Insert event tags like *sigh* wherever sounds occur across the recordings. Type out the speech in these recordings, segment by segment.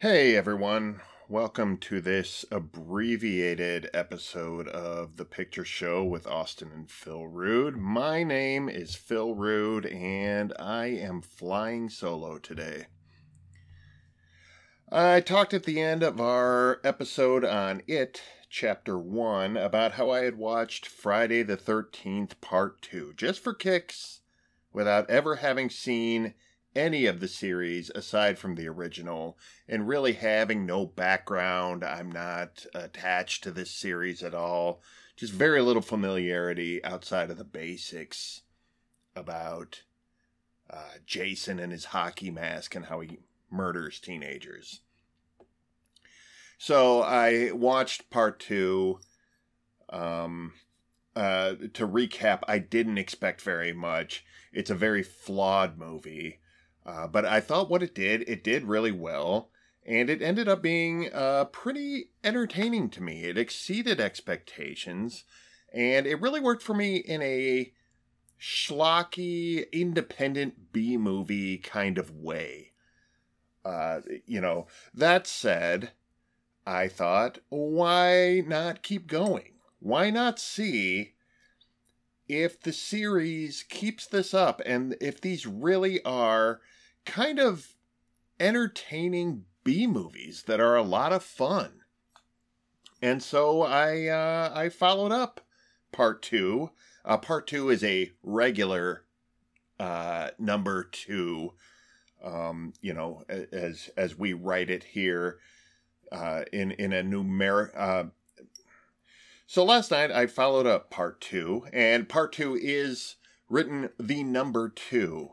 Hey everyone, welcome to this abbreviated episode of The Picture Show with Austin and Phil Rude. My name is Phil Rude and I am flying solo today. I talked at the end of our episode on It, Chapter 1, about how I had watched Friday the 13th, Part 2, just for kicks, without ever having seen any of the series aside from the original and really having no background. I'm not attached to this series at all. Just very little familiarity outside of the basics about uh, Jason and his hockey mask and how he murders teenagers. So I watched part two. Um, uh, to recap, I didn't expect very much. It's a very flawed movie. Uh, but I thought what it did, it did really well. And it ended up being uh, pretty entertaining to me. It exceeded expectations. And it really worked for me in a schlocky, independent B movie kind of way. Uh, you know, that said, I thought, why not keep going? Why not see if the series keeps this up and if these really are kind of entertaining B movies that are a lot of fun. And so I uh, I followed up part two. Uh, part two is a regular uh, number two. Um, you know, as as we write it here uh, in in a numeric. So last night I followed up part two, and part two is written the number two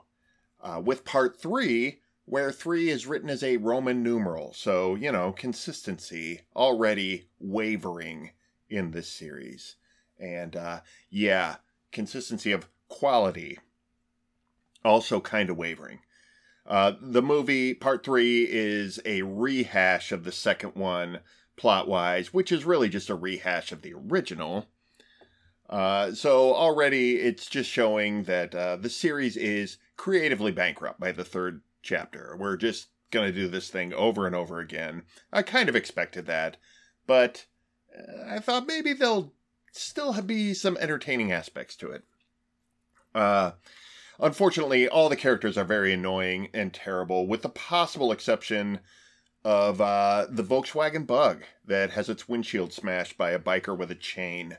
uh, with part three, where three is written as a Roman numeral. So, you know, consistency already wavering in this series. And uh, yeah, consistency of quality also kind of wavering. Uh, the movie, part three, is a rehash of the second one plot wise, which is really just a rehash of the original. Uh, so already it's just showing that uh, the series is creatively bankrupt by the third chapter. We're just going to do this thing over and over again. I kind of expected that, but uh, I thought maybe there'll still be some entertaining aspects to it. Uh, unfortunately, all the characters are very annoying and terrible, with the possible exception of uh, the Volkswagen Bug that has its windshield smashed by a biker with a chain.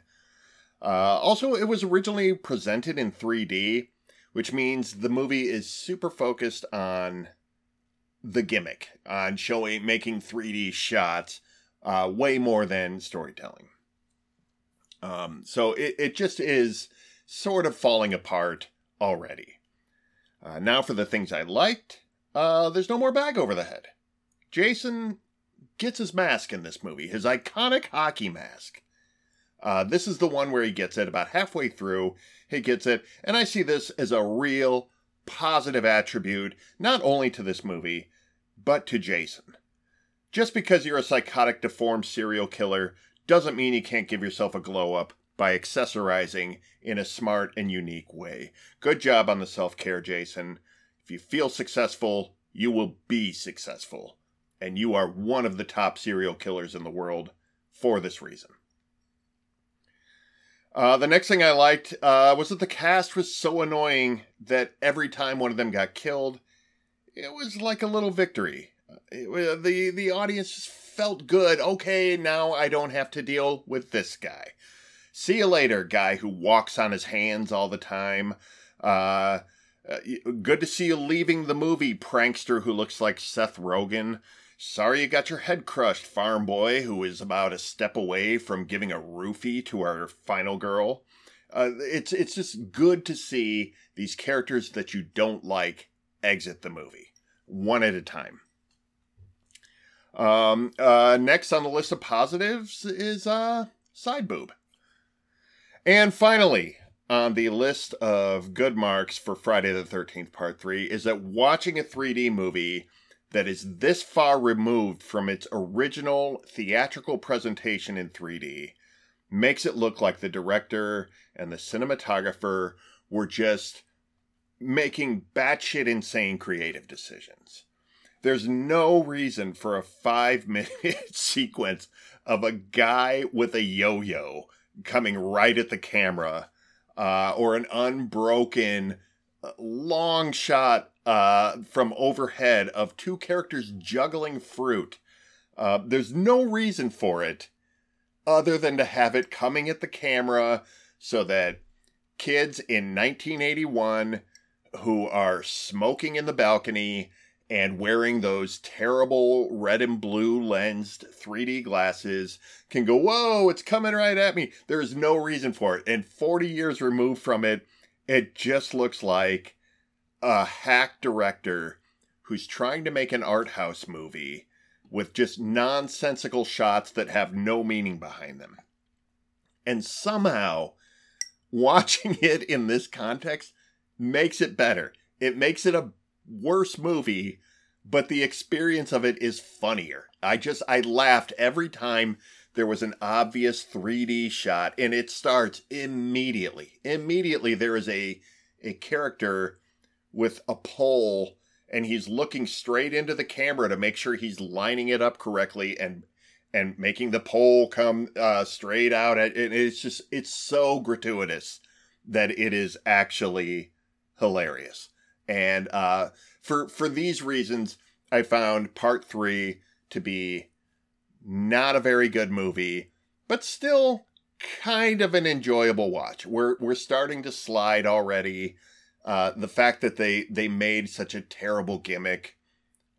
Uh, also, it was originally presented in 3D, which means the movie is super focused on the gimmick, on showing making 3D shots, uh, way more than storytelling. Um, so it, it just is sort of falling apart already. Uh, now for the things I liked. Uh, there's no more bag over the head. Jason gets his mask in this movie, his iconic hockey mask. Uh, this is the one where he gets it about halfway through. He gets it, and I see this as a real positive attribute, not only to this movie, but to Jason. Just because you're a psychotic, deformed serial killer doesn't mean you can't give yourself a glow up by accessorizing in a smart and unique way. Good job on the self care, Jason. If you feel successful, you will be successful. And you are one of the top serial killers in the world for this reason. Uh, the next thing I liked uh, was that the cast was so annoying that every time one of them got killed, it was like a little victory. It, the the audience just felt good. Okay, now I don't have to deal with this guy. See you later, guy who walks on his hands all the time. Uh, uh good to see you leaving the movie, prankster who looks like Seth Rogen. Sorry you got your head crushed, farm boy, who is about a step away from giving a roofie to our final girl. Uh, it's it's just good to see these characters that you don't like exit the movie one at a time. Um, uh, next on the list of positives is uh, side boob. And finally, on the list of good marks for Friday the 13th, Part 3, is that watching a 3D movie that is this far removed from its original theatrical presentation in 3D makes it look like the director and the cinematographer were just making batshit insane creative decisions. There's no reason for a five *laughs* minute sequence of a guy with a yo yo coming right at the camera, uh, or an unbroken uh, long shot uh, from overhead of two characters juggling fruit. Uh, there's no reason for it other than to have it coming at the camera so that kids in 1981 who are smoking in the balcony and wearing those terrible red and blue lensed 3D glasses can go, Whoa, it's coming right at me. There's no reason for it. And 40 years removed from it, it just looks like a hack director who's trying to make an art house movie with just nonsensical shots that have no meaning behind them. And somehow, *laughs* watching it in this context makes it better. It makes it a worse movie, but the experience of it is funnier. I just, I laughed every time there was an obvious 3D shot, and it starts immediately. Immediately, there is a, a character with a pole and he's looking straight into the camera to make sure he's lining it up correctly and and making the pole come uh, straight out at it. It's just it's so gratuitous that it is actually hilarious. And uh, for for these reasons, I found part three to be not a very good movie, but still kind of an enjoyable watch. We're we're starting to slide already. Uh, the fact that they they made such a terrible gimmick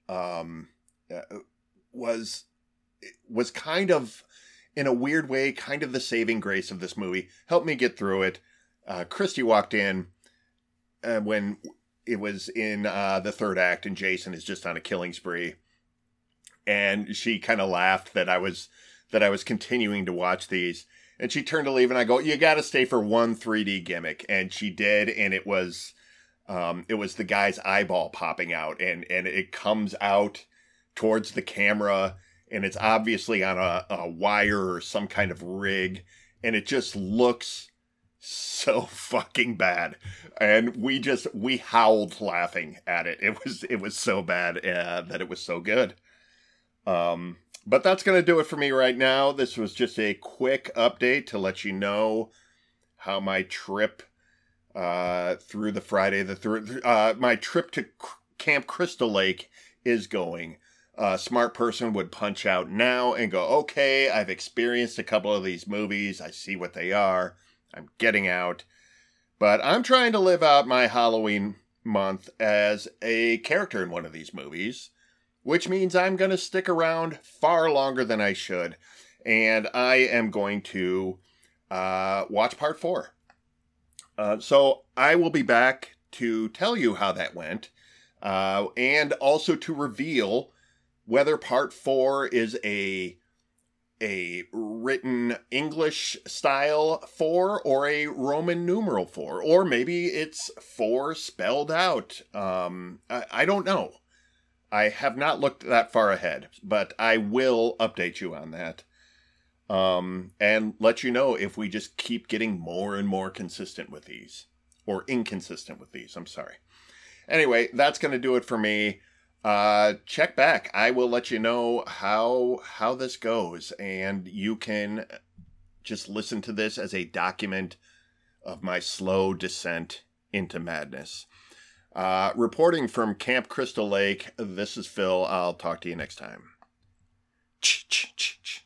um, uh, was was kind of in a weird way kind of the saving grace of this movie. Helped me get through it. Uh, Christy walked in uh, when it was in uh, the third act, and Jason is just on a killing spree, and she kind of laughed that I was that I was continuing to watch these and she turned to leave and i go you got to stay for one 3d gimmick. And she did and it was um, it was the guy's eyeball popping out and and it comes out towards the camera and it's obviously on a, a wire or some kind of rig and it just looks so *laughs* fucking bad. And we just we howled laughing at it. It was it was so bad uh, that it was so good. Um but that's going to do it for me right now. This was just a quick update to let you know how my trip uh, through the Friday the third, uh, my trip to Camp Crystal Lake is going. A smart person would punch out now and go, okay, I've experienced a couple of these movies. I see what they are. I'm getting out. But I'm trying to live out my Halloween month as a character in one of these movies which means I'm going to stick around far longer than I should. And I am going to uh, watch part four. Uh, so I will be back to tell you how that went uh, and also to reveal whether part four is a a written English style four or a Roman numeral four, or maybe it's four spelled out. Um, I, I don't know. I have not looked that far ahead, but I will update you on that. Um, and let you know if we just keep getting more and more consistent with these, or inconsistent with these. I'm sorry. Anyway, that's going to do it for me. Uh, check back. I will let you know how how this goes, and you can just listen to this as a document of my slow descent into madness. Uh, reporting from Camp Crystal Lake, this is Phil. I'll talk to you next time. Ch-ch-ch-ch.